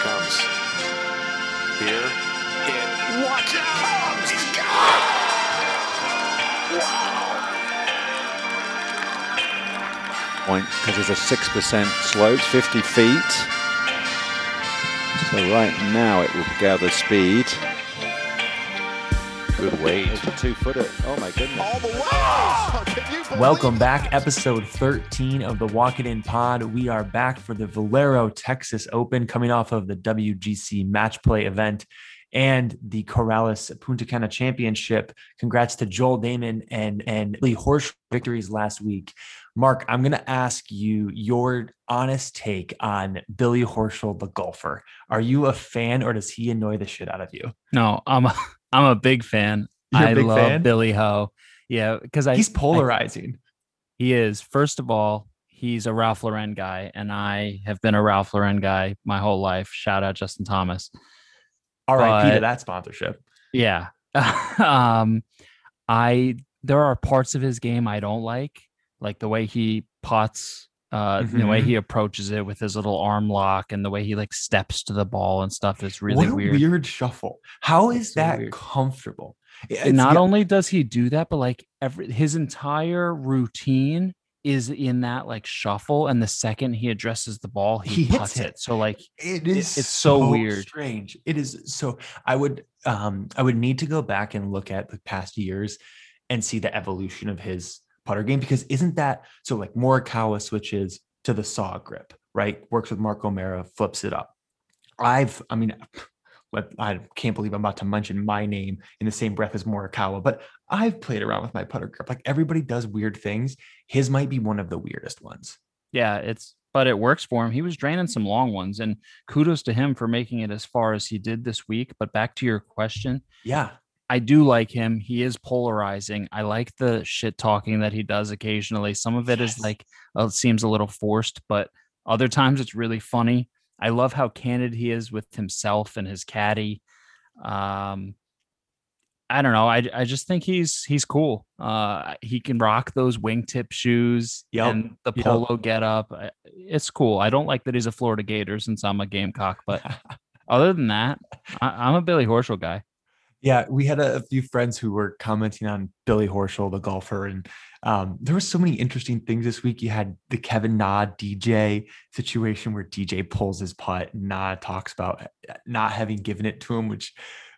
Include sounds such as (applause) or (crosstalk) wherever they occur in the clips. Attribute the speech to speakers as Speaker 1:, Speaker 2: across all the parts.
Speaker 1: comes. Here it. Watch out! Oh, he's got
Speaker 2: point because there's a 6% slope, 50 feet. So right now it will gather speed.
Speaker 1: Good weight.
Speaker 2: There's a two footer. Oh my goodness.
Speaker 1: All the way. Oh, can you
Speaker 3: Welcome back, episode 13 of the Walk It In Pod. We are back for the Valero Texas Open, coming off of the WGC Match Play event and the Corales Punta Cana Championship. Congrats to Joel Dahmen and and Lee Horsch victories last week. Mark, I'm going to ask you your honest take on Billy Horschel, the golfer. Are you a fan, or does he annoy the shit out of you?
Speaker 4: No, I'm a, I'm a big fan.
Speaker 3: You're
Speaker 4: I
Speaker 3: big
Speaker 4: love
Speaker 3: fan?
Speaker 4: Billy Ho. Yeah, because I
Speaker 3: He's
Speaker 4: I-
Speaker 3: polarizing.
Speaker 4: he is. First of all, he's a Ralph Lauren guy, and I have been a Ralph Lauren guy my whole life. Shout out Justin Thomas.
Speaker 3: R.I.P. to that sponsorship.
Speaker 4: Yeah. (laughs) um, I there are parts of his game I don't like, like the way he pots, uh, the way
Speaker 3: Mhm.
Speaker 4: he approaches it with his little arm lock, and the way he like steps to the ball and stuff is really
Speaker 3: what a
Speaker 4: weird.
Speaker 3: weird. shuffle. How is
Speaker 4: It's so
Speaker 3: that comfortable? It's-
Speaker 4: not
Speaker 3: yeah,
Speaker 4: only does he do that, but like every his entire routine is in that like shuffle. And the second he addresses the ball, he,
Speaker 3: He
Speaker 4: puts
Speaker 3: it.
Speaker 4: it. So like
Speaker 3: it is
Speaker 4: it's so weird.
Speaker 3: strange it is so i would um i would need to go back and look at the past years and see the evolution of his putter game because isn't that so like morikawa switches to the saw grip right works with Mark O'Meara flips it up i've i mean I can't believe I'm about to mention my name in the same breath as Morikawa, but I've played around with my putter grip. Like everybody does weird things. His might be one of the weirdest ones.
Speaker 4: yeah, it's but it works for him. He was draining some long ones, and kudos to him for making it as far as he did this week. But back to your question,
Speaker 3: Yeah.
Speaker 4: I do like him. He is polarizing. I like the shit talking that he does occasionally. Some of it is
Speaker 3: Yes.
Speaker 4: like uh, it seems a little forced, but other times it's really funny. I love how candid he is with himself and his caddy. Um, I don't know. I I just think he's he's cool. Uh, he can rock those wingtip shoes
Speaker 3: Yup,
Speaker 4: and the polo get up. It's cool. I don't like that he's a Florida Gator since I'm a Gamecock, but (laughs) other than that, I, I'm a Billy Horschel guy.
Speaker 3: Yeah, we had a, a few friends who were commenting on Billy Horschel, the golfer, and um, there were so many interesting things this week. You had the Kevin Na DJ situation where DJ pulls his putt, and Na talks about uh, not having given it to him, which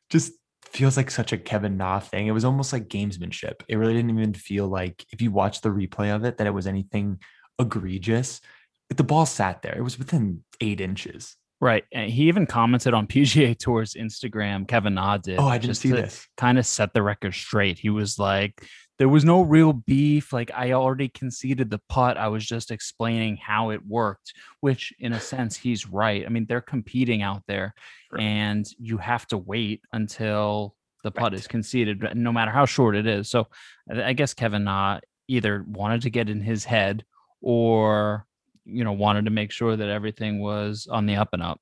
Speaker 3: just feels like such a Kevin Na thing. It was almost like gamesmanship. It really didn't even feel like, if you watch the replay of it, that it was anything egregious. But the ball sat there; it was within eight inches.
Speaker 4: Right. And he even commented on PGA (laughs) Tour's Instagram. Kevin Na did.
Speaker 3: Oh, I didn't
Speaker 4: just
Speaker 3: see this.
Speaker 4: Kind of set the record straight. He was like, there was no real beef. Like, I already conceded the putt. I was just explaining how it worked, which, in a sense, he's right. I mean, they're competing out there,
Speaker 3: Sure.
Speaker 4: and you have to wait until the putt
Speaker 3: Right.
Speaker 4: is conceded, no matter how short it is. So, I I guess Kevin Na either wanted to get in his head or you know wanted to make sure that everything was on the up and up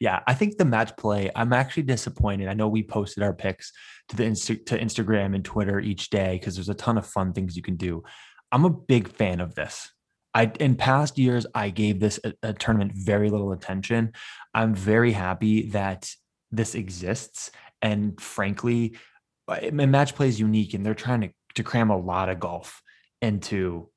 Speaker 3: Yeah, I think the match play. I'm actually disappointed. I know we posted our picks to the Insta- to Instagram and Twitter each day because there's a ton of fun things you can do. I'm a big fan of this. I in past years I gave this a, a tournament very little attention. I'm very happy that this exists, and frankly, uh, my match play is unique, and they're trying to to cram a lot of golf into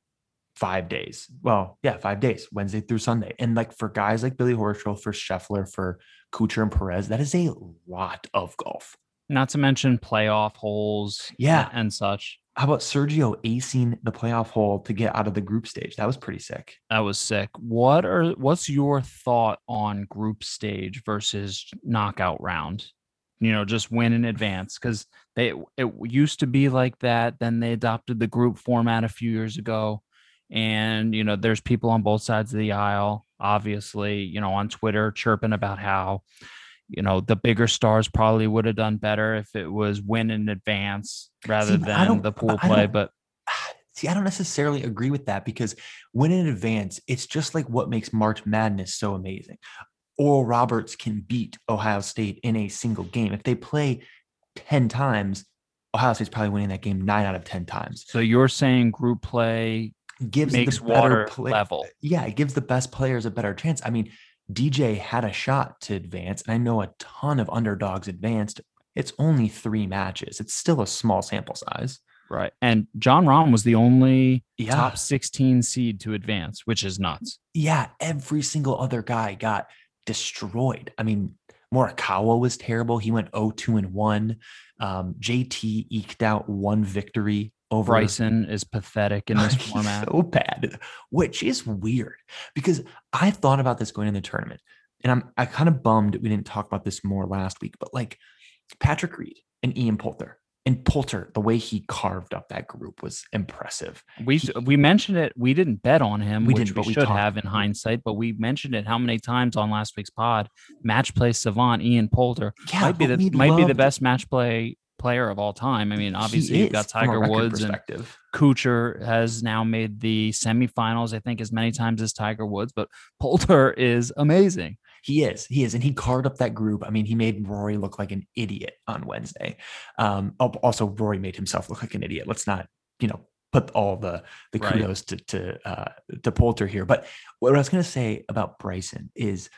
Speaker 3: five days. Well, yeah, five days, Wednesday through Sunday. And like for guys like Billy Horschel, for Scheffler, for Kuchar and Perez, that is a lot of golf.
Speaker 4: not to mention playoff holes
Speaker 3: Yeah.
Speaker 4: and such
Speaker 3: How about Sergio acing the playoff hole to get out of the group stage? That was pretty sick.
Speaker 4: that was sick what are what's your thought on group stage versus knockout round you know just win in advance because they it used to be like that then they adopted the group format a few years ago and you know there's people on both sides of the aisle obviously you know on twitter chirping about how you know the bigger stars probably would have done better if it was win in advance rather
Speaker 3: I
Speaker 4: than the pool play but (sighs)
Speaker 3: See, I don't necessarily agree with that because win in advance, it's just like what makes March Madness so amazing. Oral Roberts can beat Ohio State in a single game. If they play 10 times, Ohio State's probably winning that game nine out of 10 times.
Speaker 4: so you're saying group play
Speaker 3: Gives
Speaker 4: makes
Speaker 3: the
Speaker 4: water
Speaker 3: play-
Speaker 4: level
Speaker 3: Yeah, it gives the best players a better chance. I mean, DJ had a shot to advance, and I know a ton of underdogs advanced. It's only three matches. It's still a small sample size.
Speaker 4: Right. And Jon Rahm was the only
Speaker 3: Yeah.
Speaker 4: top 16 seed to advance, which is nuts.
Speaker 3: Yeah, every single other guy got destroyed. I mean, Morikawa was terrible. He went 0-2 and 1. Um, JT eked out one victory over
Speaker 4: Bryson is pathetic in this (laughs) format.
Speaker 3: So bad, which is weird because I thought about this going in the tournament, and I'm I kind of bummed we didn't talk about this more last week. But like Patrick Reed and Ian Poulter, and Poulter, the way he carved up that group was impressive.
Speaker 4: We
Speaker 3: He-
Speaker 4: we mentioned it. We didn't bet on him,
Speaker 3: We
Speaker 4: which
Speaker 3: didn't,
Speaker 4: we
Speaker 3: we
Speaker 4: should
Speaker 3: talked
Speaker 4: have in hindsight. But we mentioned it how many times on last week's pod? Match play savant Ian Poulter
Speaker 3: Yeah,
Speaker 4: might be the might be the best match play player of all time. I mean, obviously you've got
Speaker 3: is, from a
Speaker 4: Tiger Woods and. Kuchar has now made the semifinals, I think, as many times as Tiger Woods, but Poulter is amazing.
Speaker 3: He is. He is. And he carved up that group. I mean, he made Rory look like an idiot on Wednesday. Um, also, Rory made himself look like an idiot. Let's not, you know, put all the the
Speaker 4: Right.
Speaker 3: kudos to to uh, to Poulter here. But what I was going to say about Bryson is,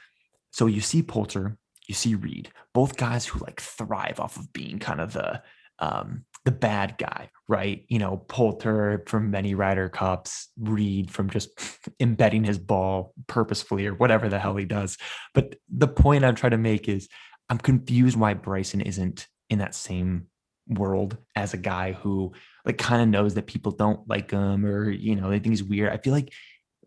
Speaker 3: so you see Poulter, you see Reed, both guys who like thrive off of being kind of the um, the bad guy, right? You know, Poulter from many Ryder Cups, Reed from just (laughs) embedding his ball purposefully or whatever the hell he does. But the point I'm trying to make is I'm confused why Bryson isn't in that same world as a guy who like kind of knows that people don't like him or you know they think he's weird. I feel like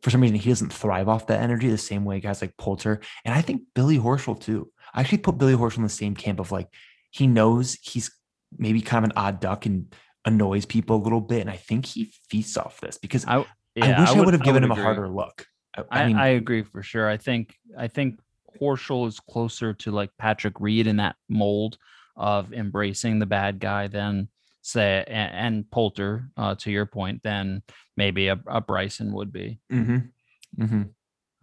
Speaker 3: for some reason he doesn't thrive off that energy the same way guys like Poulter and I think Billy Horschel too. I actually put Billy Horschel in the same camp of like he knows he's maybe kind of an odd duck and annoys people a little bit and I think he feasts off this because I,
Speaker 4: I
Speaker 3: wish I would have given him a harder look. I,
Speaker 4: I,
Speaker 3: I mean,
Speaker 4: I agree for sure. I think I think Horschel is closer to like Patrick Reed in that mold of embracing the bad guy than say and, and Poulter, uh, to your point, than maybe a, a Bryson would be.
Speaker 3: mhm, mhm.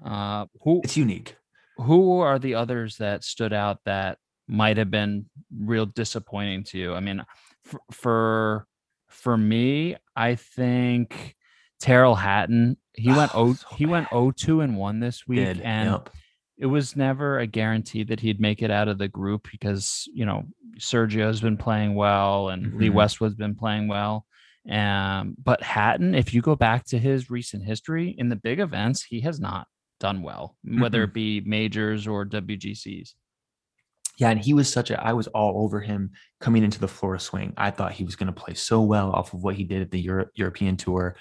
Speaker 4: Uh, who
Speaker 3: it's unique.
Speaker 4: Who are the others that stood out that might have been real disappointing to you? I mean, for for, for me, I think Tyrrell Hatton. He went
Speaker 3: Oh,
Speaker 4: oh
Speaker 3: so
Speaker 4: he went
Speaker 3: bad.
Speaker 4: 0-2 and 1 this week
Speaker 3: Did,
Speaker 4: and
Speaker 3: yep.
Speaker 4: it was never a guarantee that he'd make it out of the group because you know Sergio's been playing well and Lee
Speaker 3: Mhm.
Speaker 4: Westwood's been playing well. Um, but Hatton, if you go back to his recent history in the big events, he has not done well, whether
Speaker 3: Mm-mm.
Speaker 4: it be majors or WGCs.
Speaker 3: Yeah, and he was such a I was all over him coming into the Florida swing. I thought he was going to play so well off of what he did at the Euro- European tour.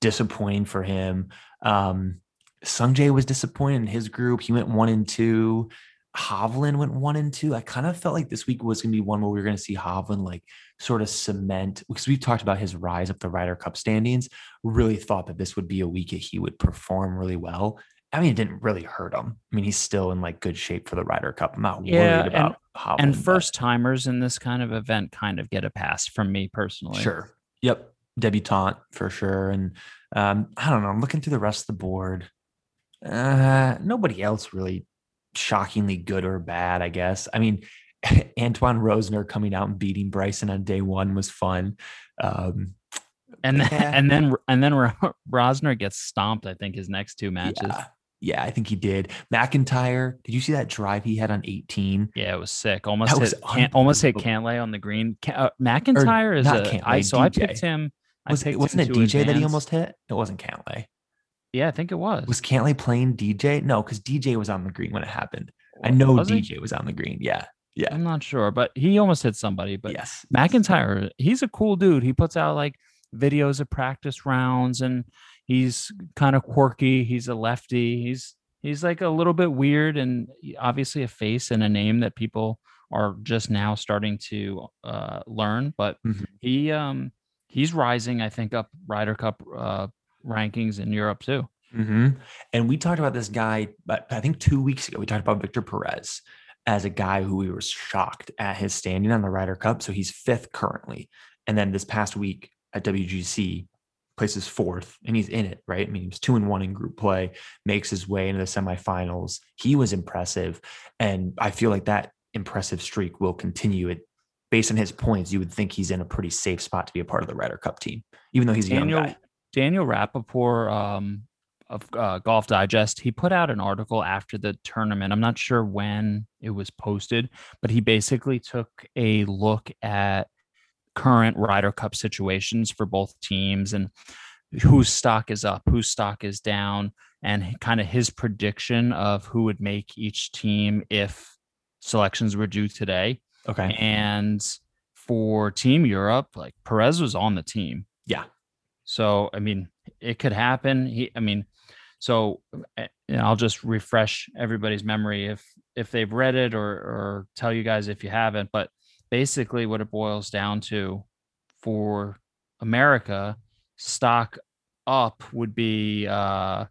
Speaker 3: Disappointing for him. Um Sungjae was disappointed in his group. He went one and two. Hovland went one and two. I kind of felt like this week was going to be one where we were going to see Hovland like sort of cement because we've talked about his rise up the Ryder Cup standings. Really thought that this would be a week that he would perform really well. I mean, it didn't really hurt him. I mean, he's still in like good shape for the Ryder Cup. I'm not
Speaker 4: Yeah,
Speaker 3: worried
Speaker 4: and-
Speaker 3: about.
Speaker 4: And
Speaker 3: but-
Speaker 4: first timers in this kind of event kind of get a pass from me personally.
Speaker 3: Sure. Yep. Debutante for sure. And um, I don't know. I'm looking through the rest of the board. Uh, nobody else really shockingly good or bad, I guess. I mean, (laughs) Antoine Rozner coming out and beating Bryson on day one was fun. Um,
Speaker 4: And then,
Speaker 3: Yeah.
Speaker 4: and then and then (laughs) Rozner gets stomped. I think his next two matches.
Speaker 3: yeah, yeah, I think he did. McIntyre, did you see that drive he had on 18?
Speaker 4: Yeah, it was sick. Almost
Speaker 3: was
Speaker 4: hit can, almost hit. Cantlay on the green. Uh, McIntyre is
Speaker 3: not
Speaker 4: a
Speaker 3: Cantlay,
Speaker 4: I so I picked him. I
Speaker 3: Was,
Speaker 4: picked
Speaker 3: wasn't
Speaker 4: him
Speaker 3: it DJ that he almost hit? It wasn't Cantlay.
Speaker 4: Yeah, I think it was.
Speaker 3: Was Cantlay playing DJ? No, because DJ was on the green when it happened. I know
Speaker 4: Was he?
Speaker 3: DJ was on the green. Yeah. Yeah.
Speaker 4: I'm not sure, but he almost hit somebody. But
Speaker 3: yes.
Speaker 4: McIntyre, he's a cool dude. He puts out like videos of practice rounds and he's kind of quirky. He's a lefty. He's he's like a little bit weird and obviously a face and a name that people are just now starting to uh, learn. But
Speaker 3: Mhm.
Speaker 4: he um he's rising, I think, up Ryder Cup uh, rankings in Europe too.
Speaker 3: hmm And we talked about this guy, but I think two weeks ago, we talked about Victor Perez as a guy who we were shocked at his standing on the Ryder Cup. So he's fifth currently. And then this past week at WGC, places fourth and he's in it, right? I mean, he was two and one in group play, makes his way into the semifinals. He was impressive. And I feel like that impressive streak will continue. It based on his points, you would think he's in a pretty safe spot to be a part of the Ryder Cup team, even though he's a young
Speaker 4: Daniel
Speaker 3: guy.
Speaker 4: Daniel Rapaport um, of uh, Golf Digest, he put out an article after the tournament. I'm not sure when it was posted, but he basically took a look at current Ryder Cup situations for both teams and whose stock is up, whose stock is down, and kind of his prediction of who would make each team if selections were due today.
Speaker 3: Okay.
Speaker 4: And for Team Europe, like Perez was on the team.
Speaker 3: Yeah.
Speaker 4: So I mean, it could happen. He, I mean, so eh, I'll just refresh everybody's memory if if they've read it or or tell you guys if you haven't. But basically, what it boils down to for America, stock up would be uh,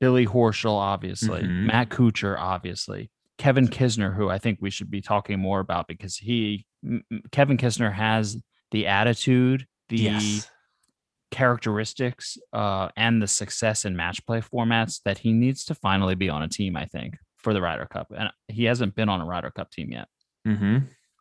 Speaker 4: Billy Horschel, obviously,
Speaker 3: Mhm.
Speaker 4: Matt Kuchar, obviously, Kevin Kisner, who I think we should be talking more about because he, Kevin Kisner has the attitude, the
Speaker 3: yes.
Speaker 4: characteristics, uh, and the success in match play formats that he needs to finally be on a team, I think, for the Ryder Cup. And he hasn't been on a Ryder Cup team yet.
Speaker 3: hmm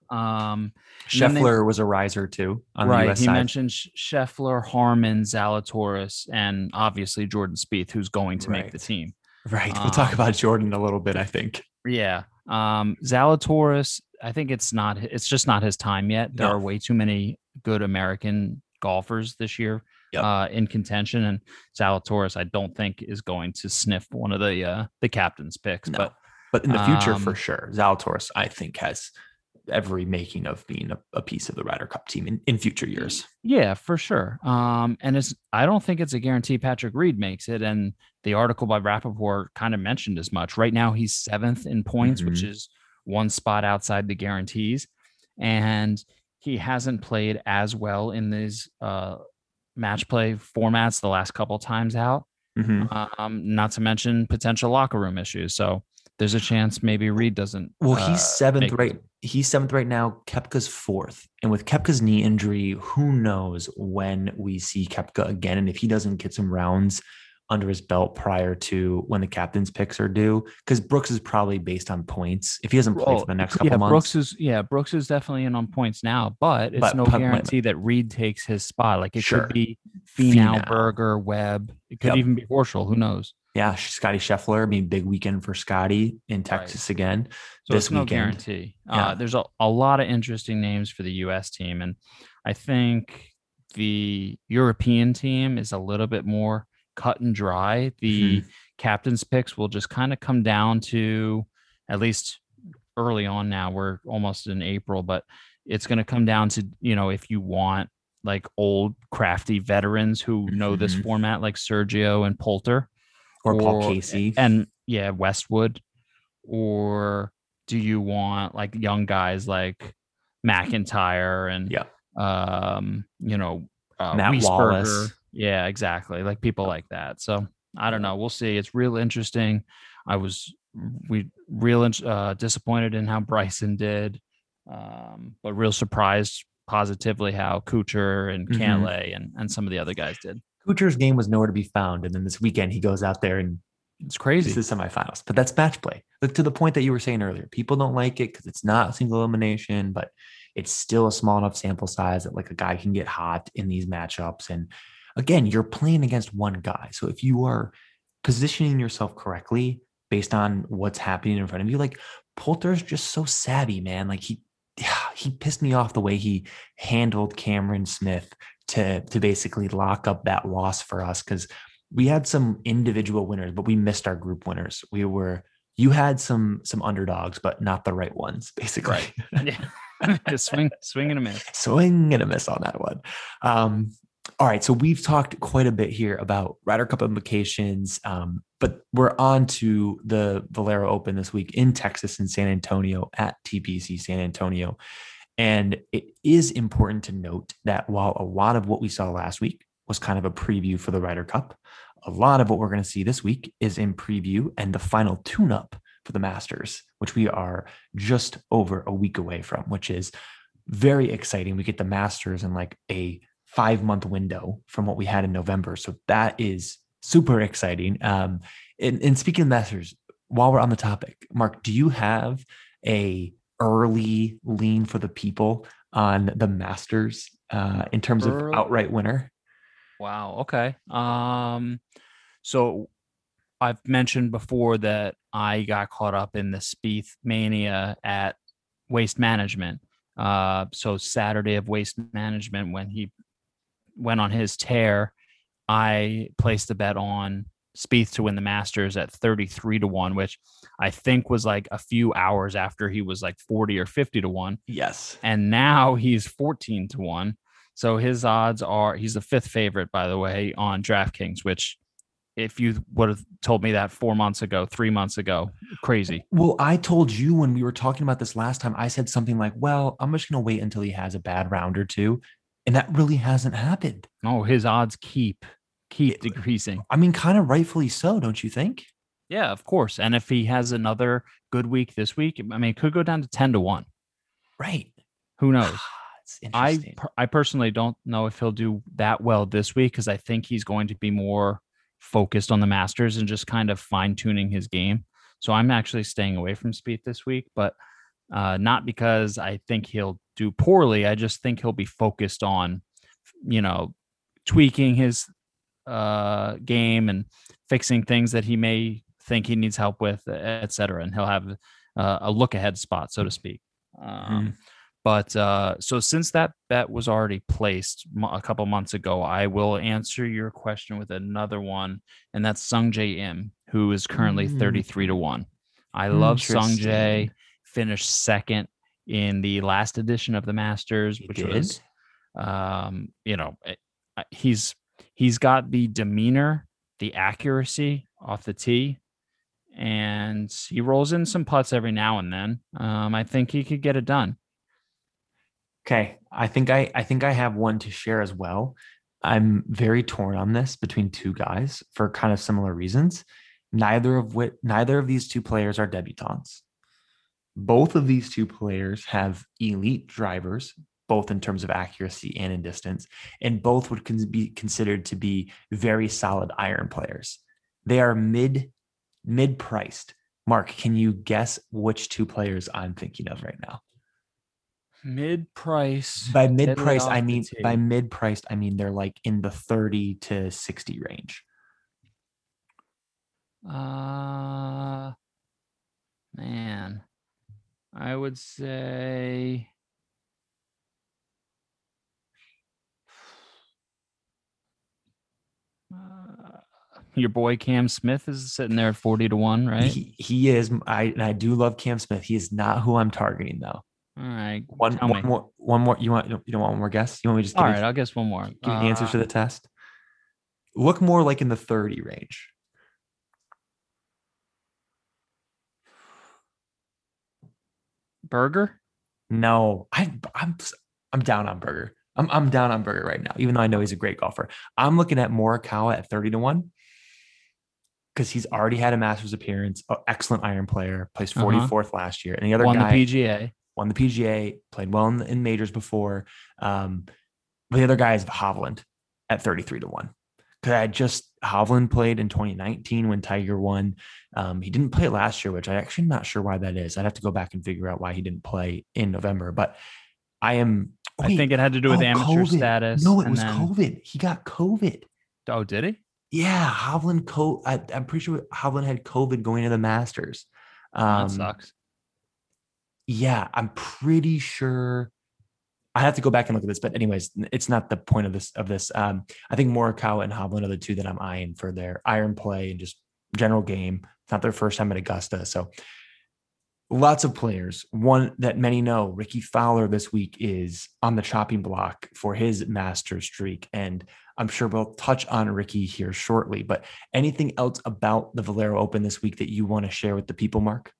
Speaker 4: Um, then they-
Speaker 3: was a riser too on the
Speaker 4: right. He
Speaker 3: side.
Speaker 4: mentioned Sch- Scheffler, Harman, Zalatoris, and obviously Jordan Spieth, who's going to make the team.
Speaker 3: right. We'll talk
Speaker 4: um,
Speaker 3: about Jordan a little bit. I think.
Speaker 4: Yeah. Um, Zalatoris, I think it's not, it's just not his time yet. There
Speaker 3: No.
Speaker 4: are way too many good American golfers this year
Speaker 3: Yep.
Speaker 4: uh, in contention. And Zalatoris, I don't think is going to sniff one of the, uh, the captain's picks,
Speaker 3: No.
Speaker 4: but
Speaker 3: But in the future,
Speaker 4: Um,
Speaker 3: for sure, Zalatoris, I think, has every making of being a, a piece of the Ryder Cup team in, in future years.
Speaker 4: Yeah, for sure. Um, and it's I don't think it's a guarantee Patrick Reed makes it. And the article by Rapaport kind of mentioned as much. Right now he's seventh in points, which
Speaker 3: Mhm.
Speaker 4: is one spot outside the guarantees. And he hasn't played as well in these uh match play formats the last couple times out.
Speaker 3: Mhm.
Speaker 4: Um, not to mention potential locker room issues. So there's a chance maybe Reed doesn't
Speaker 3: Well,
Speaker 4: uh,
Speaker 3: he's seventh
Speaker 4: make the
Speaker 3: right. He's seventh right now. Koepka's fourth, and with Koepka's knee injury, who knows when we see Koepka again? And if he doesn't get some rounds under his belt prior to when the captain's picks are due, because Brooks is probably based on points. If he doesn't play
Speaker 4: Oh,
Speaker 3: for the next couple
Speaker 4: yeah,
Speaker 3: months,
Speaker 4: Brooks is yeah, Brooks is definitely in on points now, but it's
Speaker 3: But
Speaker 4: no
Speaker 3: put- wait a
Speaker 4: guarantee that Reed takes his spot. Like it
Speaker 3: Sure.
Speaker 4: could be Finau,
Speaker 3: Finau.
Speaker 4: Berger, Webb. It could
Speaker 3: Yep.
Speaker 4: even be Horschel. Who knows?
Speaker 3: Yeah, Scotty Scheffler. I mean, big weekend for Scotty in Texas again.
Speaker 4: So
Speaker 3: This
Speaker 4: no
Speaker 3: weekend.
Speaker 4: guarantee.
Speaker 3: Yeah.
Speaker 4: Uh, there's a, a lot of interesting names for the U.S. team, and I think the European team is a little bit more cut and dry. The
Speaker 3: Mm-hmm.
Speaker 4: captain's picks will just kind of come down to at least early on now. We're almost in April, but it's going to come down to you know if you want like old crafty veterans who know this
Speaker 3: Mhm.
Speaker 4: format, like Sergio and Poulter,
Speaker 3: Or Paul Casey.
Speaker 4: and yeah, Westwood, or do you want like young guys like McIntyre and
Speaker 3: Yeah.
Speaker 4: um, you know, uh,
Speaker 3: Matt
Speaker 4: Wiesberger?
Speaker 3: Wallace.
Speaker 4: Yeah, exactly. Like people like that. So I don't know. We'll see. It's real interesting. I was we real uh, disappointed in how (laughs) Bryson did, um, but real surprised positively how Kuchar and
Speaker 3: Mhm.
Speaker 4: And and some of the other guys did.
Speaker 3: Kuchar's game was nowhere to be found, and then this weekend he goes out there and
Speaker 4: It's crazy.
Speaker 3: the semifinals. But that's match play. But to the point that you were saying earlier, people don't like it because it's not a single elimination, but it's still a small enough sample size that like a guy can get hot in these matchups. And again, you're playing against one guy. So if you are positioning yourself correctly based on what's happening in front of you, like Poulter's just so savvy, man. Like he (sighs) he pissed me off the way he handled Cameron Smith to to basically lock up that loss for us because we had some individual winners, but we missed our group winners. We were you had some some underdogs, but not the right ones, basically.
Speaker 4: yeah. (laughs) Just swing, swing and a miss.
Speaker 3: Swing and a miss on that one. Um, all right, so we've talked quite a bit here about Ryder Cup implications, um, but we're on to the Valero Open this week in Texas in San Antonio at TPC San Antonio. And it is important to note that while a lot of what we saw last week was kind of a preview for the Ryder Cup, a lot of what we're going to see this week is in preview and the final tune up for the Masters, which we are just over a week away from, which is very exciting. We get the Masters in like a five month window from what we had in November. So that is super exciting. Um, and, and speaking of Masters, while we're on the topic, Mark, do you have a early lean for the people on the Masters uh, in terms of outright winner?
Speaker 4: Wow. Okay. Um, So I've mentioned before that I got caught up in the Spieth mania at Waste Management. Uh, so Saturday of Waste Management when he went on his tear, I placed a bet on Spieth to win the Masters at 33 to 1, which I think was like a few hours after he was like 40 or 50 to 1.
Speaker 3: Yes.
Speaker 4: And now he's 14 to 1. So his odds are he's the fifth favorite, by the way, on DraftKings, which if you would have told me that four months ago, three months ago, crazy.
Speaker 3: Well, I told you when we were talking about this last time, I said something like, well, I'm just going to wait until he has a bad round or two. And that really hasn't happened.
Speaker 4: Oh, his odds keep keep decreasing.
Speaker 3: I mean, kind of rightfully so, don't you think?
Speaker 4: Yeah, of course. And if he has another good week this week, I mean, it could go down to 10 to 1.
Speaker 3: Right.
Speaker 4: Who knows? I per- I personally don't know if he'll do that well this week because I think he's going to be more focused on the Masters and just kind of fine tuning his game. So I'm actually staying away from Spieth this week, but uh, not because I think he'll do poorly. I just think he'll be focused on, you know, tweaking his uh, game and fixing things that he may think he needs help with, et cetera. And he'll have uh, a look ahead spot, so to speak. Um, But uh, so since that bet was already placed a couple months ago, I will answer your question with another one, and that's Sung Jae Im, who is currently
Speaker 3: Mm.
Speaker 4: 33 to 1. I love Sung Jae, finished second in the last edition of the Masters,
Speaker 3: He
Speaker 4: which
Speaker 3: did?
Speaker 4: was um, you know, eh, he's he's got the demeanor, the accuracy off the tee, and he rolls in some putts every now and then. Um, I think he could get it done.
Speaker 3: Okay, I think I I think I have one to share as well. I'm very torn on this between two guys for kind of similar reasons. Neither of which neither of these two players are debutantes. Both of these two players have elite drivers, both in terms of accuracy and in distance, and both would con- be considered to be very solid iron players. They are mid mid priced. Mark, can you guess which two players I'm thinking of right now?
Speaker 4: Mid price.
Speaker 3: by mid priced i mean by mid priced i mean they're like in the 30 to 60 range
Speaker 4: Uh, man, I would say. Your boy Cam Smith is sitting there at 40 to 1, right?
Speaker 3: he, he is i and i do love cam smith he is not who i'm targeting though
Speaker 4: All right.
Speaker 3: one, one more one more you want you don't want one more guess you want me to just
Speaker 4: All right, I'll guess one more.
Speaker 3: give you the answers
Speaker 4: Uh,
Speaker 3: to the test look more like in the 30 range
Speaker 4: Berger?
Speaker 3: no i i'm i'm down on Berger I'm, I'm down on Berger right now even though i know he's a great golfer i'm looking at morikawa at 30 to 1 because he's already had a masters appearance excellent iron player placed
Speaker 4: Uh-huh.
Speaker 3: 44th last year and the other
Speaker 4: Won
Speaker 3: guy
Speaker 4: the PGA.
Speaker 3: won the PGA, played well in, in majors before. Um, but the other guy is Hovland at 33 to 1. Because I just, Hovland played in 2019 when Tiger won. Um, he didn't play last year, which I actually am not sure why that is. I'd have to go back and figure out why he didn't play in November. But I am,
Speaker 4: I think it had to do with
Speaker 3: oh,
Speaker 4: amateur
Speaker 3: COVID.
Speaker 4: status.
Speaker 3: No, it was
Speaker 4: then-
Speaker 3: COVID. He got COVID.
Speaker 4: Oh, did he?
Speaker 3: Yeah, Hovland, co- I, I'm pretty sure Hovland had COVID going to the Masters.
Speaker 4: Oh,
Speaker 3: Um,
Speaker 4: that sucks.
Speaker 3: yeah, I'm pretty sure. I have to go back and look at this, but anyways, it's not the point of this. Of this, um, I think Morikawa and Hovland are the two that I'm eyeing for their iron play and just general game. It's not their first time at Augusta, so lots of players. One that many know, Rickie Fowler, this week is on the chopping block for his master streak, and I'm sure we'll touch on Rickie here shortly. But anything else about the Valero Open this week that you want to share with the people, Mark?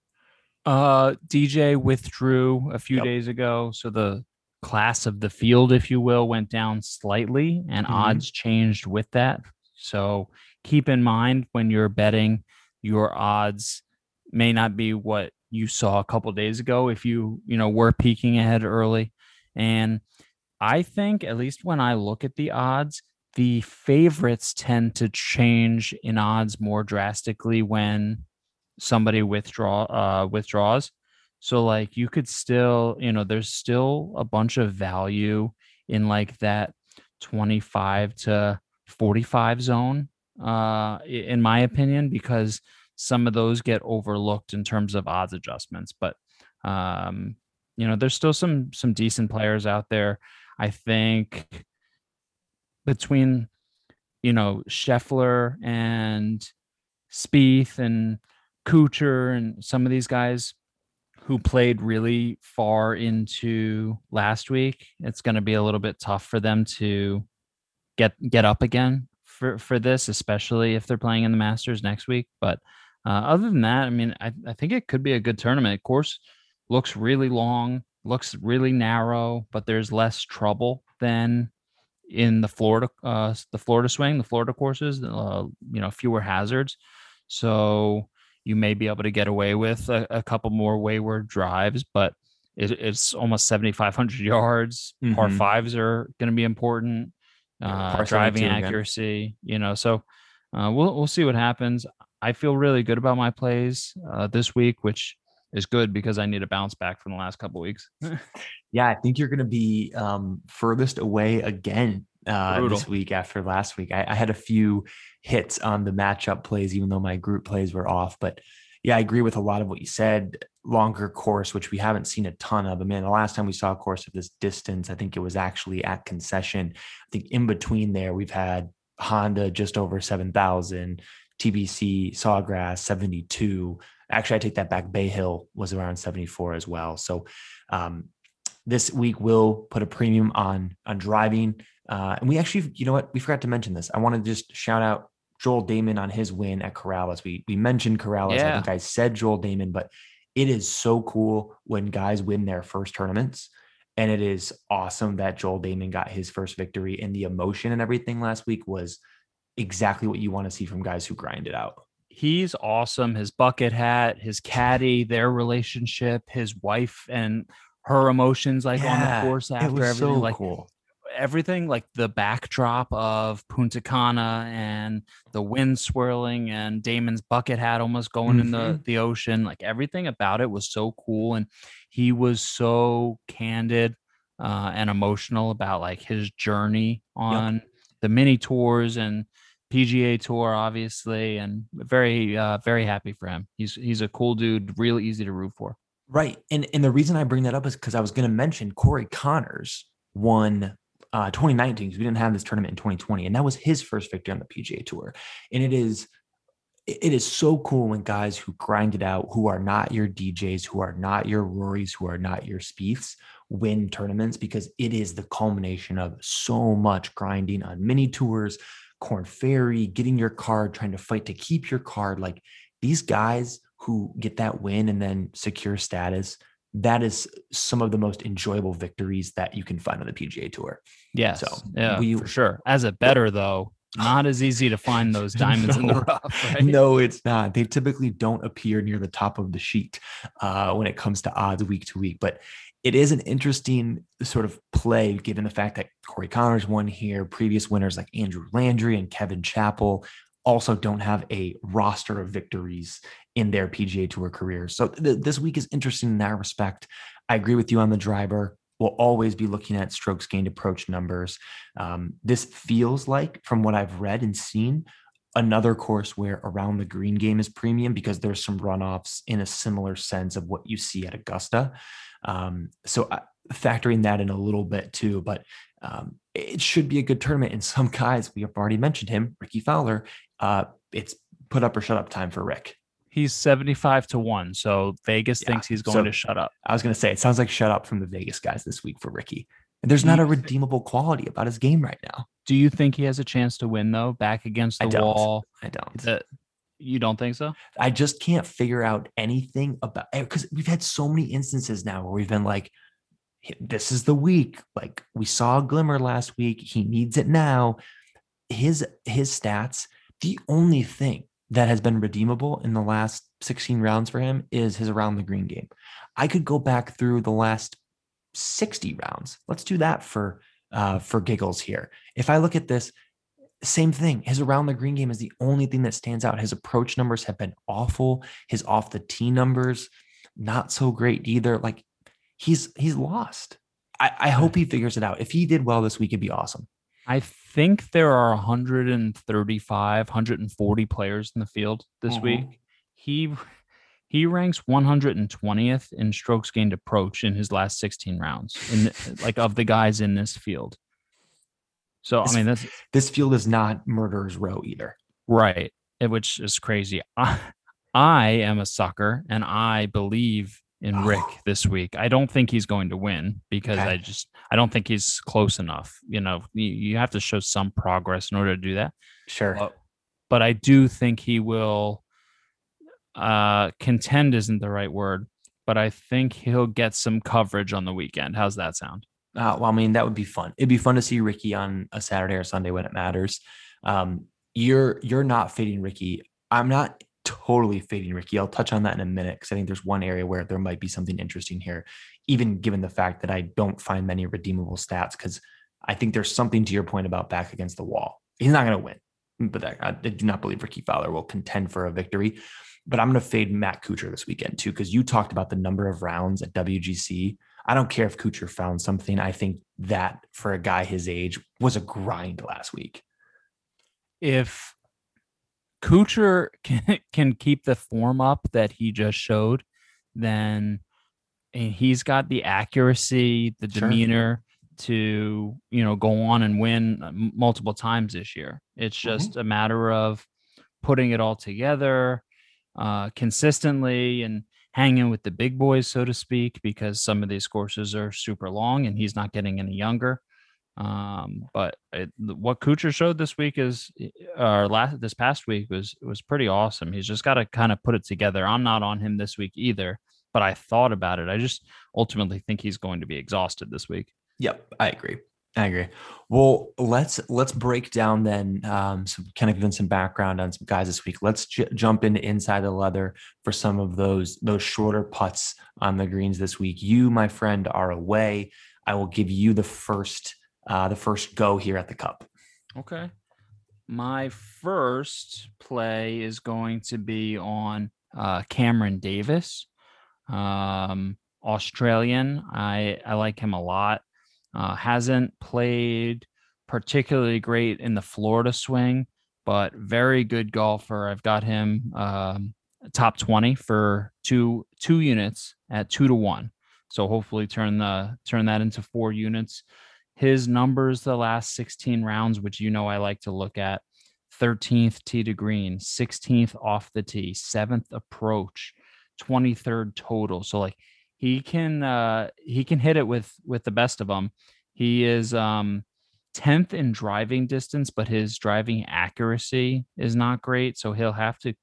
Speaker 4: Uh, DJ withdrew a few
Speaker 3: Yep.
Speaker 4: days ago, so the class of the field, if you will, went down slightly, and
Speaker 3: Mhm.
Speaker 4: odds changed with that. So keep in mind when you're betting, your odds may not be what you saw a couple days ago if you you know were peeking ahead early. And I think at least when I look at the odds, the favorites tend to change in odds more drastically when somebody withdraw uh withdraws so like you could still you know there's still a bunch of value in like that 25 to 45 zone uh, in my opinion, because some of those get overlooked in terms of odds adjustments. But um, you know, there's still some some decent players out there. I think between you know Scheffler and Spieth and Kuchar and some of these guys who played really far into last week, it's going to be a little bit tough for them to get get up again for for this, especially if they're playing in the Masters next week. But uh, other than that, I mean, I, I think it could be a good tournament. Of course, looks really long, looks really narrow, but there's less trouble than in the Florida uh, the Florida swing, the Florida courses. Uh, you know, fewer hazards, so you may be able to get away with a, a couple more wayward drives, but it, it's almost 7,500 yards. Mm-hmm. Par fives are going to be important. Uh, driving accuracy, again. you know, so uh, we'll we'll see what happens. I feel really good about my plays uh, this week, which is good because I need a bounce back from the last couple weeks. (laughs)
Speaker 3: yeah, I think you're going to be um, furthest away again uh, this week after last week. I, I, had a few hits on the matchup plays, even though my group plays were off. But yeah, I agree with a lot of what you said. Longer course, which we haven't seen a ton of. But man, the last time we saw a course of this distance, I think it was actually at concession. I think in between there, we've had Honda just over 7,000, TPC Sawgrass 72. Actually, I take that back. Bay Hill was around 74 as well. So um, this week will put a premium on on driving. Uh, and we actually, you know what, we forgot to mention this. I want to just shout out Joel Dahmen on his win at Corales. We we mentioned Corales. Yeah. I think I said Joel Dahmen, but it is so cool when guys win their first tournaments. And it is awesome that Joel Dahmen got his first victory. And the emotion and everything last week was exactly what you want to see from guys who grind it out.
Speaker 4: He's awesome. His bucket hat, his caddy, their relationship, his wife and her emotions like yeah, on the course after everything. So like cool everything like the backdrop of Punta Cana and the wind swirling and Dahmen's bucket hat almost going mm-hmm. in the, mm-hmm. the ocean. Like everything about it was so cool. And he was so candid uh, and emotional about like his journey on yep. the mini tours and PGA tour, obviously, and very, uh, very happy for him. He's he's a cool dude, real easy to root for.
Speaker 3: Right, and and the reason I bring that up is because I was going to mention Corey Conners won uh, 2019 because we didn't have this tournament in 2020, and that was his first victory on the PGA Tour. And it is it is so cool when guys who grind it out, who are not your DJs, who are not your Rorys, who are not your Spieths, win tournaments because it is the culmination of so much grinding on mini tours, Korn Ferry, getting your card, trying to fight to keep your card. Like these guys who get that win and then secure status, that is some of the most enjoyable victories that you can find on the PGA Tour.
Speaker 4: Yeah, so yeah, we, for sure. As a better though, not as easy to find those (laughs) diamonds no, in the rough. Right?
Speaker 3: No, it's not. They typically don't appear near the top of the sheet uh, when it comes to odds week to week. But it is an interesting sort of play given the fact that Corey Conners won here. Previous winners like Andrew Landry and Kevin Chappell also don't have a roster of victories in their PGA Tour careers. So th- this week is interesting in that respect. I agree with you on the driver. We'll always be looking at strokes gained approach numbers. Um, this feels like, from what I've read and seen, another course where around the green game is premium because there's some runoffs in a similar sense of what you see at Augusta. Um, so uh, factoring that in a little bit too, but um, it should be a good tournament. And some (laughs) guys, we have already mentioned him, Rickie Fowler. Uh, it's put up or shut up time for Rick.
Speaker 4: He's 75 to 1. So Vegas yeah. thinks he's going so, to shut up.
Speaker 3: I was going to say, it sounds like shut up from the Vegas guys this week for Rickie. And there's not a redeemable quality about his game right now.
Speaker 4: Do you think he has a chance to win, though, back against the
Speaker 3: I
Speaker 4: wall?
Speaker 3: I don't.
Speaker 4: That, you don't think so?
Speaker 3: I just can't figure out anything about because eh, we've had so many instances now where we've been like, this is the week. Like we saw a glimmer last week. He needs it now. His his stats, the only thing that has been redeemable in the last 16 rounds for him is his around the green game. I could go back through the last 60 rounds. Let's do that for uh, for giggles here. If I look at this, same thing. His around the green game is the only thing that stands out. His approach numbers have been awful. His off the tee numbers, not so great either. Like he's he's lost. I, I hope he figures it out. If he did well this week, it'd be awesome.
Speaker 4: I think there are 135, 140 players in the field this
Speaker 3: Mhm.
Speaker 4: week. He he ranks 120th in strokes gained approach in his last 16 rounds, in the, like of the guys in this field. So
Speaker 3: This-
Speaker 4: I mean that's
Speaker 3: This field is not murderer's row either.
Speaker 4: right, which is crazy. I, I am a sucker, and I believe in Rick
Speaker 3: Oh.
Speaker 4: this week. I don't think he's going to win because
Speaker 3: Okay.
Speaker 4: I just I don't think he's close enough. You know, you, you have to show some progress in order to do that.
Speaker 3: Sure.
Speaker 4: But, but I do think he will uh contend isn't the right word, but I think he'll get some coverage on the weekend. How's that sound?
Speaker 3: Uh, well, I mean, that would be fun. It'd be fun to see Rickie on a Saturday or Sunday when it matters. Um, you're you're not fading Rickie. I'm not totally fading Rickie. I'll touch on that in a minute because I think there's one area where there might be something interesting here, even given the fact that I don't find many redeemable stats. Because I think there's something to your point about back against the wall. He's not going to win, but I, I do not believe Rickie Fowler will contend for a victory. But I'm going to fade Matt Kuchar this weekend too, because you talked about the number of rounds at WGC. I don't care if Kuchar found something. I think that for a guy his age was a grind last week.
Speaker 4: If Kuchar can, (laughs) can keep the form up that he just showed, then he's got the accuracy, the
Speaker 3: Sure.
Speaker 4: demeanor to you know go on and win uh, multiple times this year. It's just a matter of putting it all together uh, consistently and hanging with the big boys, so to speak, because some of these courses are super long and he's not getting any younger. Um, but it, what Kuchar showed this week is, or last this past week was was pretty awesome. He's just got to kind of put it together. I'm not on him this week either, but I thought about it. I just ultimately think he's going to be exhausted this week.
Speaker 3: Yep, I agree. I agree. Well, let's let's break down then um, some kind of giving some background on some guys this week. Let's j- jump into inside the leather for some of those those shorter putts on the greens this week. You, my friend, are away. I will give you the first uh, the first go here at the Cup.
Speaker 4: Okay. My first play is going to be on uh, Cameron Davis, um, Australian. I I like him a lot. Uh, hasn't played particularly great in the Florida swing, but very good golfer. I've got him um, top twenty for two two units at two to one. So hopefully turn the turn that into four units his numbers the last 16 rounds, which you know I like to look at 13th tee to green, 16th off the tee, seventh approach, 23rd total. So like he can uh he can hit it with with the best of them. He is um 10th in driving distance, but his driving accuracy is not great. So he'll have to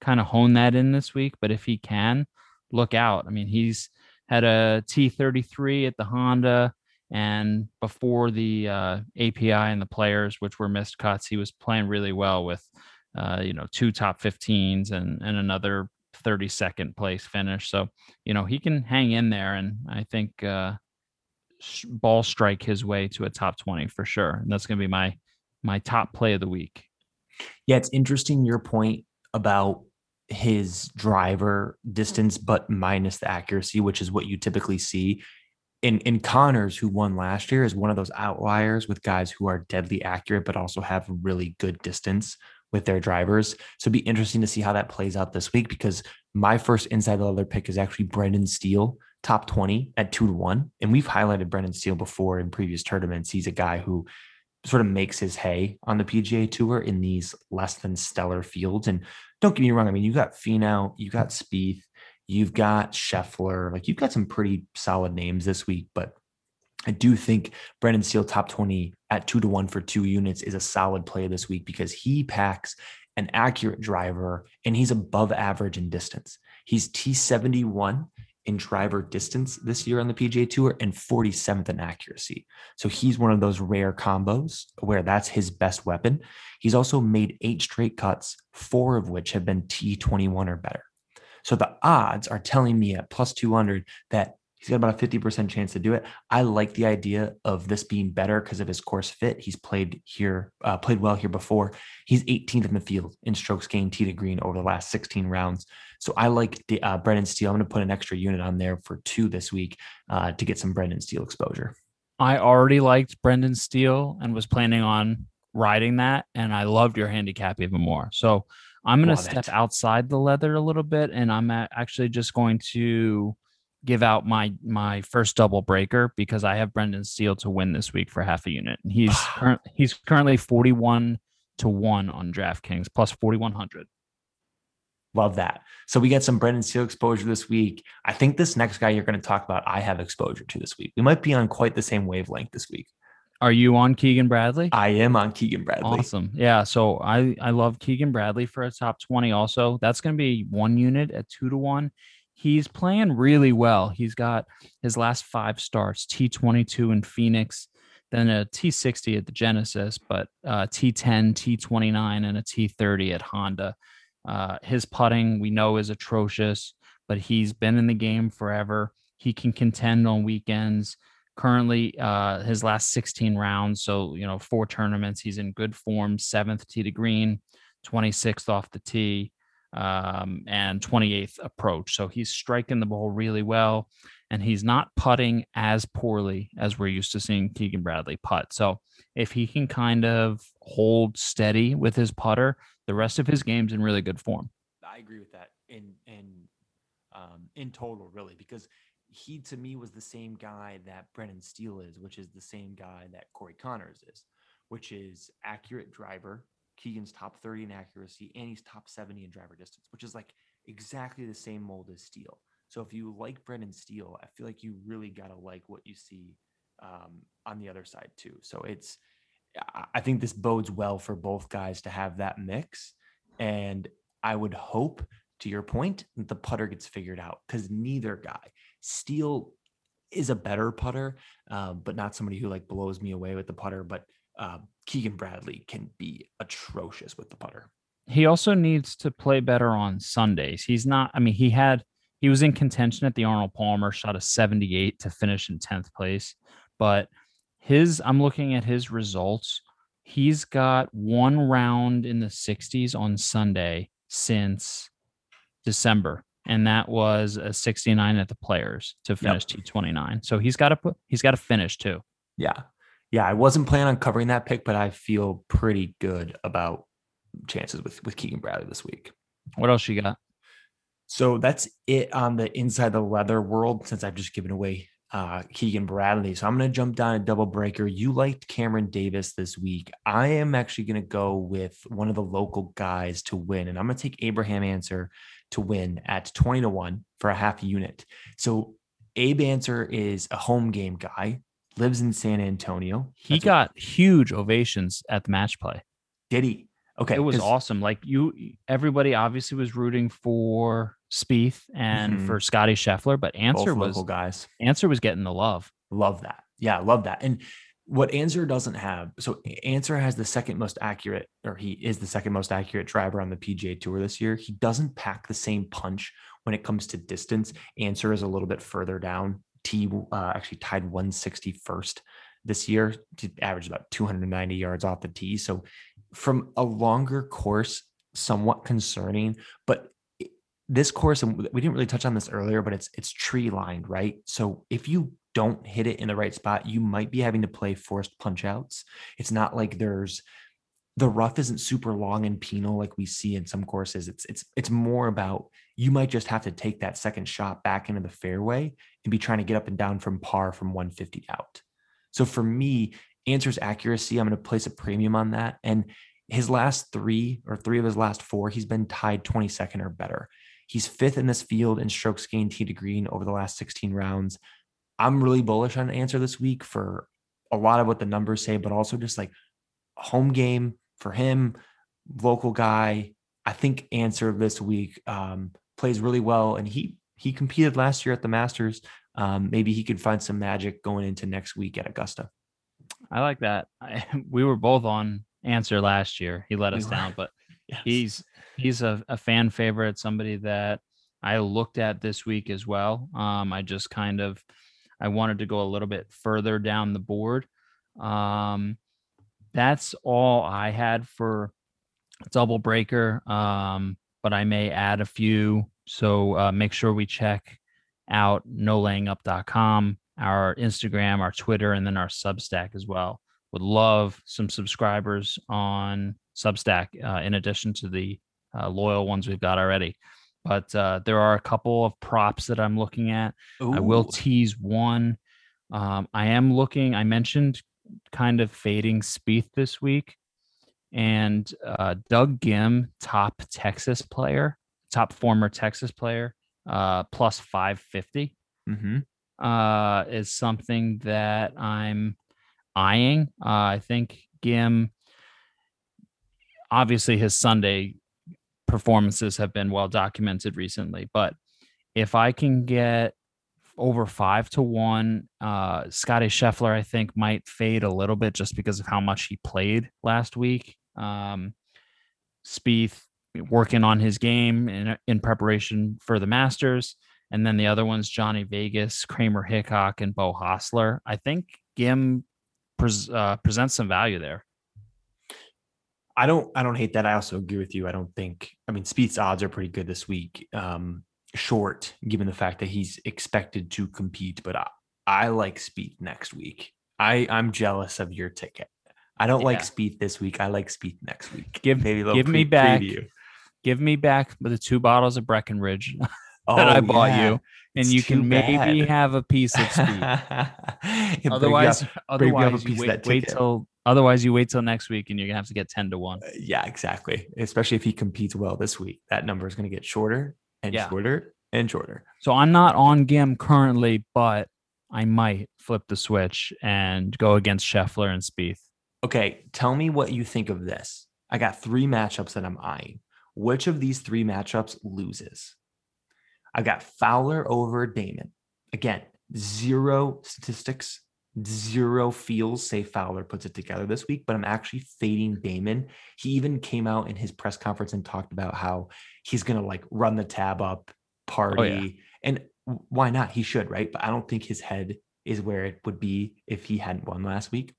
Speaker 4: kind of hone that in this week. But if he can, look out. I mean, he's had a T33 at the Honda. And before the uh, API and the players, which were missed cuts, he was playing really well with, uh, you know, two top 15s and, and another 32nd place finish. So, you know, he can hang in there. And I think uh, ball strike his way to a top 20 for sure. And that's going to be my my top play of the week.
Speaker 3: Yeah, it's interesting your point about his driver distance, but minus the accuracy, which is what you typically see. In in Conners, who won last year, is one of those outliers with guys who are deadly accurate, but also have really good distance with their drivers. So it'd be interesting to see how that plays out this week because my first inside the leather pick is actually Brendan Steele, top 20 at two to one. And we've highlighted Brendan Steele before in previous tournaments. He's a guy who sort of makes his hay on the PGA Tour in these less than stellar fields. And don't get me wrong, I mean, you got Finau, you got Spieth, you've got Scheffler, like you've got some pretty solid names this week. But I do think Brendan Steele top 20 at two to one for two units is a solid play this week because he packs an accurate driver and he's above average in distance. He's T71 in driver distance this year on the PGA Tour and 47th in accuracy. So he's one of those rare combos where that's his best weapon. He's also made eight straight cuts, four of which have been T21 or better. So the odds are telling me at plus 200 that he's got about a 50% chance to do it. I like the idea of this being better because of his course fit. He's played here, uh, played well here before. He's 18th in the field in strokes gained tee to green over the last 16 rounds. So I like the uh, Brendan Steele. I'm going to put an extra unit on there for two this week uh, to get some Brendan Steele exposure.
Speaker 4: I already liked Brendan Steele and was planning on riding that, and I loved your handicap even more. So I'm going to step it. outside the leather a little bit, and I'm actually just going to give out my my first double breaker because I have Brendan Steele to win this week for half a unit. And he's (sighs) current, he's currently 41 to 1 on DraftKings plus 4100.
Speaker 3: Love that. So we get some Brendan Steele exposure this week. I think this next guy you're going to talk about, I have exposure to this week. We might be on quite the same wavelength this week.
Speaker 4: Are you on Keegan Bradley?
Speaker 3: I am on Keegan Bradley.
Speaker 4: Awesome. Yeah. So I I love Keegan Bradley for a top 20 also. That's going to be one unit at two to one. He's playing really well. He's got his last five starts T22 in Phoenix, then a T60 at the Genesis, but uh, T10, T29, and a T30 at Honda. Uh, his putting we know is atrocious, but he's been in the game forever. He can contend on weekends. Currently, uh, his last 16 rounds, so you know, four tournaments, he's in good form. Seventh tee to green, 26th off the tee, um, and 28th approach. So he's striking the ball really well, and he's not putting as poorly as we're used to seeing Keegan Bradley putt. So if he can kind of hold steady with his putter, the rest of his game's in really good form.
Speaker 3: I agree with that in in um, in total, really, because he to me was the same guy that Brendan Steele is, which is the same guy that Corey Conners is, which is accurate driver. Keegan's top 30 in accuracy, and he's top 70 in driver distance, which is like exactly the same mold as Steele. So if you like Brendan Steele, I feel like you really gotta like what you see um, on the other side too. So it's I think this bodes well for both guys to have that mix. And I would hope, to your point, that the putter gets figured out because neither guy, Steele is a better putter, uh, but not somebody who like blows me away with the putter. But uh, Keegan Bradley can be atrocious with the putter.
Speaker 4: He also needs to play better on Sundays. He's not, I mean, he had, he was in contention at the Arnold Palmer, shot a 78 to finish in 10th place. But his I'm looking at his results. He's got one round in the 60s on Sunday since December, and that was a 69 at the Players to finish yep. T29. So he's got to put he's got to finish too.
Speaker 3: Yeah, yeah. I wasn't planning on covering that pick, but I feel pretty good about chances with with Keegan Bradley this week.
Speaker 4: What else you got?
Speaker 3: So that's it on the inside the leather world. Since I've just given away uh, Keegan Bradley. So I'm going to jump down a double breaker. You liked Cameron Davis this week. I am actually going to go with one of the local guys to win, and I'm going to take Abraham Ancer to win at 20 to 1 for a half unit. So Abe Ancer is a home game guy, lives in San Antonio.
Speaker 4: He That's got what, huge ovations at the match play.
Speaker 3: Did he? Okay.
Speaker 4: It was awesome. Like you, everybody obviously was rooting for Spieth and mm-hmm. for Scotty Scheffler, but Ancer Both was
Speaker 3: guys.
Speaker 4: Ancer was getting the love.
Speaker 3: Love that. Yeah, love that. And what Ancer doesn't have, so Ancer has the second most accurate, or he is the second most accurate driver on the PGA Tour this year. He doesn't pack the same punch when it comes to distance. Ancer is a little bit further down. T uh, actually tied 161st this year, to average about 290 yards off the tee. So from a longer course, somewhat concerning, but this course, and we didn't really touch on this earlier, but it's it's tree lined, right? So if you don't hit it in the right spot, you might be having to play forced punch outs. It's not like there's the rough isn't super long and penal like we see in some courses. It's it's it's more about you might just have to take that second shot back into the fairway and be trying to get up and down from par from 150 out. So for me, Ancer's accuracy, I'm going to place a premium on that. And his last three or three of his last four, he's been tied 22nd or better. He's fifth in this field in strokes gained tee to green over the last 16 rounds. I'm really bullish on Ancer this week for a lot of what the numbers say, but also just like home game for him, local guy. I think Ancer this week um, plays really well, and he he competed last year at the Masters. Um, maybe he could find some magic going into next week at Augusta.
Speaker 4: I like that. I, (laughs) we were both on Ancer last year. He let us down, but (laughs) yes. he's he's a, a fan favorite, somebody that I looked at this week as well. Um, I just kind of I wanted to go a little bit further down the board. Um, that's all I had for double breaker. Um, but I may add a few. So uh, make sure we check out nolayingup.com our Instagram, our Twitter, and then our Substack as well. Would love some subscribers on Substack uh, in addition to the uh, loyal ones we've got already. But uh, there are a couple of props that I'm looking at. I will tease one. Um, I am looking. I mentioned kind of fading Spieth this week, and uh, Doug Ghim, top Texas player, top former Texas player, uh, plus five fifty,
Speaker 3: Mhm.
Speaker 4: uh, is something that I'm eyeing. Uh, I think Ghim, obviously, his Sunday performances have been well documented recently, but if I can get over five to one, uh, Scotty Scheffler, I think, might fade a little bit just because of how much he played last week. Um, Spieth working on his game in, in preparation for the Masters. And then the other ones, Johnny Vegas, Kramer Hickok, and Beau Hossler. I think Ghim pres- uh, presents some value there.
Speaker 3: I don't I don't hate that. I also agree with you. I don't think I mean Spieth's odds are pretty good this week. Um short given the fact that he's expected to compete, but I, I like Spieth next week. I I'm jealous of your ticket. I don't like Spieth this week. I like Spieth next week.
Speaker 4: Give-
Speaker 3: Maybe a little
Speaker 4: give me back
Speaker 3: preview.
Speaker 4: Give me back the two bottles of Breckenridge (laughs)
Speaker 3: Oh,
Speaker 4: that I bought
Speaker 3: yeah.
Speaker 4: you, and
Speaker 3: It's
Speaker 4: you
Speaker 3: too
Speaker 4: can maybe
Speaker 3: bad.
Speaker 4: have a piece of Spieth.
Speaker 3: Yeah, (laughs) bring me
Speaker 4: otherwise,
Speaker 3: up- bring me a
Speaker 4: otherwise you wait,
Speaker 3: that
Speaker 4: wait till otherwise you wait till next week, and you're gonna have to get ten to one.
Speaker 3: Uh, yeah, exactly. Especially if he competes well this week, that number is going to get shorter and
Speaker 4: Yeah.
Speaker 3: shorter and shorter.
Speaker 4: So I'm not on Ghim currently, but I might flip the switch and go against Scheffler and Spieth.
Speaker 3: Okay, tell me what you think of this. I got three matchups that I'm eyeing. Which of these three matchups loses? I got Fowler over Dahmen. Again, zero statistics, zero feels say Fowler puts it together this week, but I'm actually fading Dahmen. He even came out in his press conference and talked about how he's going to like run the tab up, oh, party. And why not? He should, right? But I don't think his head is where it would be if he hadn't won last week.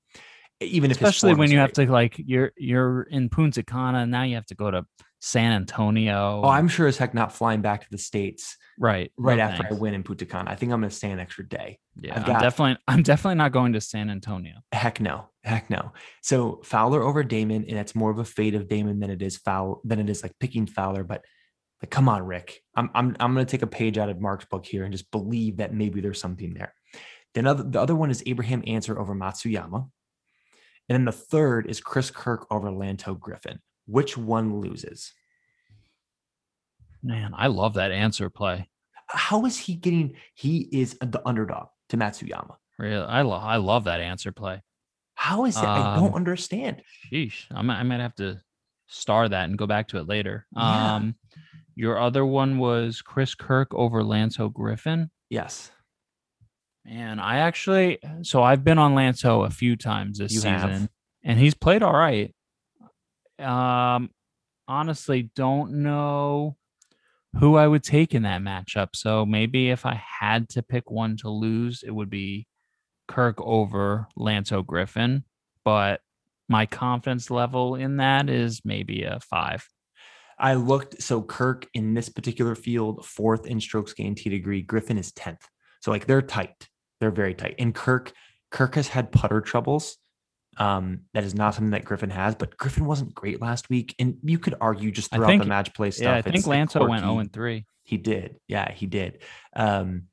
Speaker 3: Even if
Speaker 4: Especially when you have to like you're you're in Punta Cana now you have to go to San Antonio.
Speaker 3: Oh, I'm sure as heck not flying back to the states
Speaker 4: right
Speaker 3: right
Speaker 4: no
Speaker 3: after I win in Punta Cana. I think I'm going to stay an extra day.
Speaker 4: Yeah,
Speaker 3: I've
Speaker 4: I'm definitely I'm definitely not going to San Antonio.
Speaker 3: Heck no, heck no. So Fowler over Dahmen, and it's more of a fade of Dahmen than it is foul than it is like picking Fowler. But like, come on, Rick, I'm I'm I'm going to take a page out of Mark's book here and just believe that maybe there's something there. Then other, the other one is Abraham Ancer over Matsuyama, and then the third is Chris Kirk over Lanto Griffin. Which one loses?
Speaker 4: Man, I love that Ancer play.
Speaker 3: How is he getting? He is the underdog to Matsuyama.
Speaker 4: Really, I love I love that Ancer play.
Speaker 3: How is it? I don't
Speaker 4: Um,
Speaker 3: understand.
Speaker 4: Sheesh, I might I might have to star that and go back to it later.
Speaker 3: Yeah.
Speaker 4: Um, your other one was Chris Kirk over Lanto Griffin.
Speaker 3: Yes,
Speaker 4: Man, I actually so I've been on Lanto a few times this
Speaker 3: You
Speaker 4: season,
Speaker 3: have.
Speaker 4: and he's played all right. Um, honestly, don't know who I would take in that matchup. So maybe if I had to pick one to lose, it would be Kirk over Lanto Griffin. But my confidence level in that is maybe a five.
Speaker 3: I looked. So Kirk in this particular field, fourth in strokes gained tee to green. Griffin is tenth. So like they're tight. They're very tight. And Kirk, Kirk has had putter troubles. Um, that is not something that Griffin has. But Griffin wasn't great last week, and you could argue just throughout
Speaker 4: think-
Speaker 3: the match play stuff.
Speaker 4: yeah, I think Lanto went
Speaker 3: quirky.
Speaker 4: 0 and 3.
Speaker 3: He did. Yeah, he did. Um,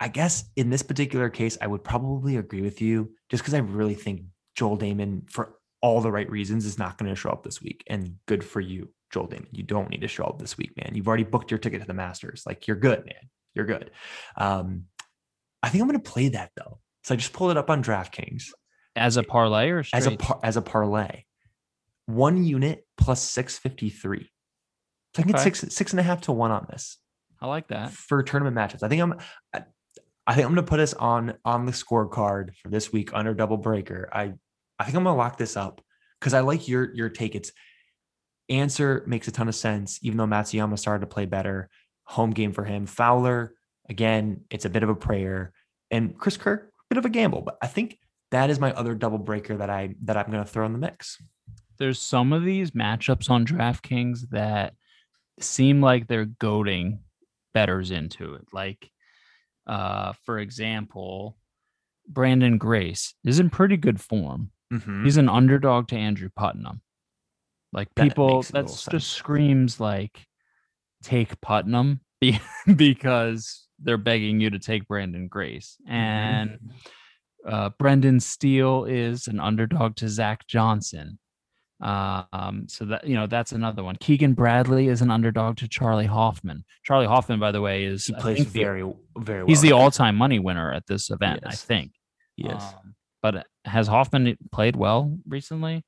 Speaker 3: I guess in this particular case, I would probably agree with you just because I really think Joel Dahmen, for all the right reasons, is not going to show up this week. And good for you, Joel Dahmen. You don't need to show up this week, man. You've already booked your ticket to the Masters. Like you're good, man. You're good. Um, I think I'm going to play that though. So I just pulled it up on DraftKings
Speaker 4: As a parlay or straight?
Speaker 3: as a par- as a parlay. One unit plus six fifty three. So I can get
Speaker 4: Okay.
Speaker 3: six six and a half to one on this
Speaker 4: I like that.
Speaker 3: for tournament matches. I think I'm I, I think I'm gonna put us on on the scorecard for this week under double breaker. I I think I'm gonna lock this up because I like your your take. It's Ancer makes a ton of sense, even though Matsuyama started to play better. Home game for him. Fowler, again, it's a bit of a prayer. And Chris Kirk, bit of a gamble. But I think that is my other double breaker that I that I'm gonna throw in the mix.
Speaker 4: there's some of these matchups on DraftKings that seem like they're goading bettors into it. Like, uh, for example, Branden Grace is in pretty good form.
Speaker 3: Mhm.
Speaker 4: He's an underdog to Andrew Putnam. Like
Speaker 3: That
Speaker 4: people,
Speaker 3: that little sense.
Speaker 4: just screams like take Putnam (laughs) because they're begging you to take Branden Grace.
Speaker 3: Mm-hmm.
Speaker 4: Uh, Brendan Steele is an underdog to Zach Johnson. Um, so that you know that's another one. Keegan Bradley is an underdog to Charley Hoffman. Charley Hoffman, by the way, is
Speaker 3: he plays very, very well.
Speaker 4: he's the all-time money winner at this event, I think.
Speaker 3: Yes.
Speaker 4: Um, but has Hoffman played well recently?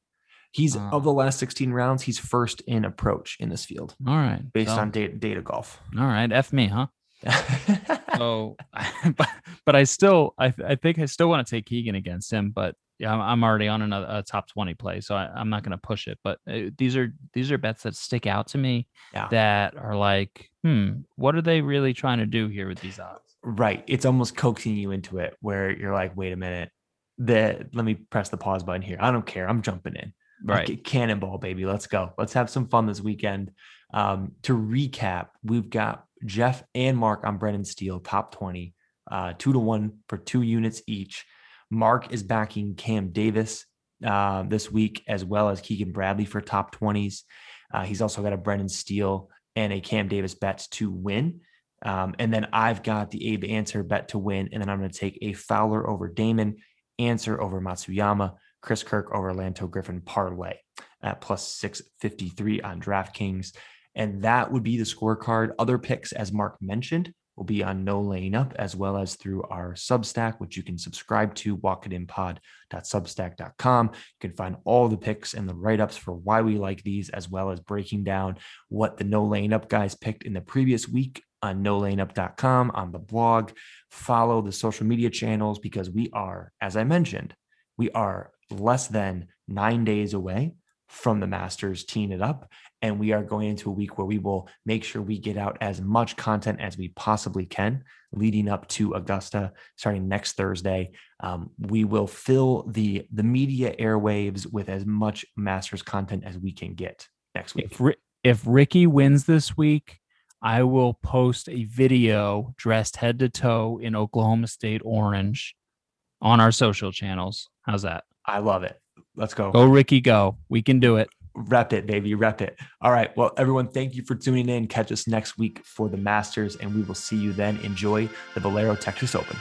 Speaker 3: he's
Speaker 4: uh,
Speaker 3: of the last 16 rounds, he's first in approach in this field
Speaker 4: All right,
Speaker 3: based
Speaker 4: so-
Speaker 3: on data, data golf.
Speaker 4: all right, f me, huh? (laughs) So, (laughs) but but I still I I think I still want to take Keegan against him, but yeah, I'm, I'm already on another a top 20 play, so I, I'm not going to push it. But uh, these are these are bets that stick out to me
Speaker 3: Yeah.
Speaker 4: that are like, hmm, what are they really trying to do here with these odds?
Speaker 3: right. It's almost coaxing you into it where you're like, wait a minute. The, let me press the pause button here. I don't care. I'm jumping in.
Speaker 4: Right.
Speaker 3: Like, cannonball, baby. Let's go. Let's have some fun this weekend. Um, to recap, we've got Jeff and Mark on Brendan Steele, top 20, uh, two to one for two units each. Mark is backing Cam Davis uh, this week, as well as Keegan Bradley for top 20s. Uh, he's also got a Brendan Steele and a Cam Davis bet to win. Um, and then I've got the Abe Ancer bet to win. And then I'm going to take a Fowler over Dahmen, Ancer over Matsuyama, Chris Kirk over Lanto Griffin parlay at plus 653 on DraftKings. And that would be the scorecard. Other picks, as Mark mentioned, will be on No Laying Up as well as through our Substack, which you can subscribe to, walkitinpod.substack.com. You can find all the picks and the write ups for why we like these, as well as breaking down what the No Laying Up guys picked in the previous week on nolayingup.com on the blog. Follow the social media channels because we are, as I mentioned, we are less than nine days away from the Masters teeing it up. And we are going into a week where we will make sure we get out as much content as we possibly can leading up to Augusta starting next Thursday. Um, we will fill the the media airwaves with as much Masters content as we can get next week.
Speaker 4: If Ri- if Rickie wins this week, I will post a video dressed head to toe in Oklahoma State orange on our social channels. How's that?
Speaker 3: I love it. Let's go.
Speaker 4: Go Rickie, go. We can do it.
Speaker 3: Rep it, baby. Rep it. All right. Well, everyone, thank you for tuning in. Catch us next week for the Masters, and we will see you then. Enjoy the Valero Texas Open.